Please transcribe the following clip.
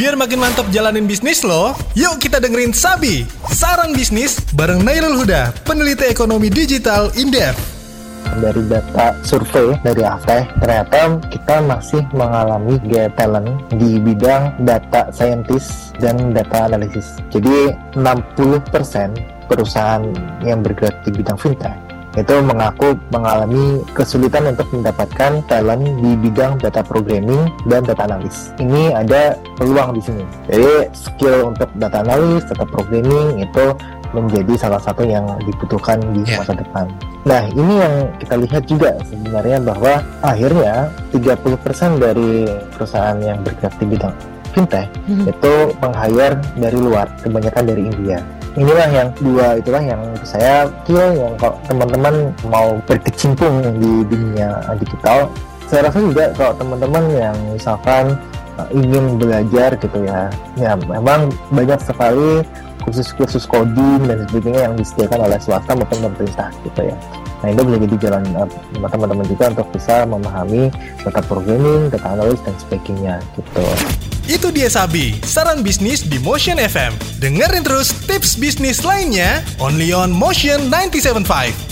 Biar makin mantap jalanin bisnis lo, yuk kita dengerin Sabi, saran bisnis bareng Nailul Huda, peneliti ekonomi digital Indef. dari data survei dari AFTE ternyata kita masih mengalami gap talent di bidang data scientist dan data analisis. Jadi 60% perusahaan yang bergerak di bidang fintech itu mengaku mengalami kesulitan untuk mendapatkan talent di bidang data programming dan data analis. Ini ada peluang di sini. Jadi skill untuk data analis, data programming itu menjadi salah satu yang dibutuhkan di Yeah. masa depan. Nah, ini yang kita lihat juga sebenarnya bahwa akhirnya 30% dari perusahaan yang bergerak di bidang fintech itu meng-hire dari luar, kebanyakan dari India. Inilah yang dua itulah yang saya skill yang kalau teman-teman mau berkecimpung di dunia digital, saya rasa juga kalau teman-teman yang misalkan uh, ingin belajar gitu ya, ya memang banyak sekali kursus-kursus coding dan sebagainya yang disediakan oleh swasta maupun pemerintah gitu ya. Nah itu bisa jadi jalan uh, teman-teman juga untuk bisa memahami data programming, data analis dan sebagainya gitu. Itu dia Sabi, saran bisnis di Motion FM. Dengerin terus tips bisnis lainnya only on Motion 975.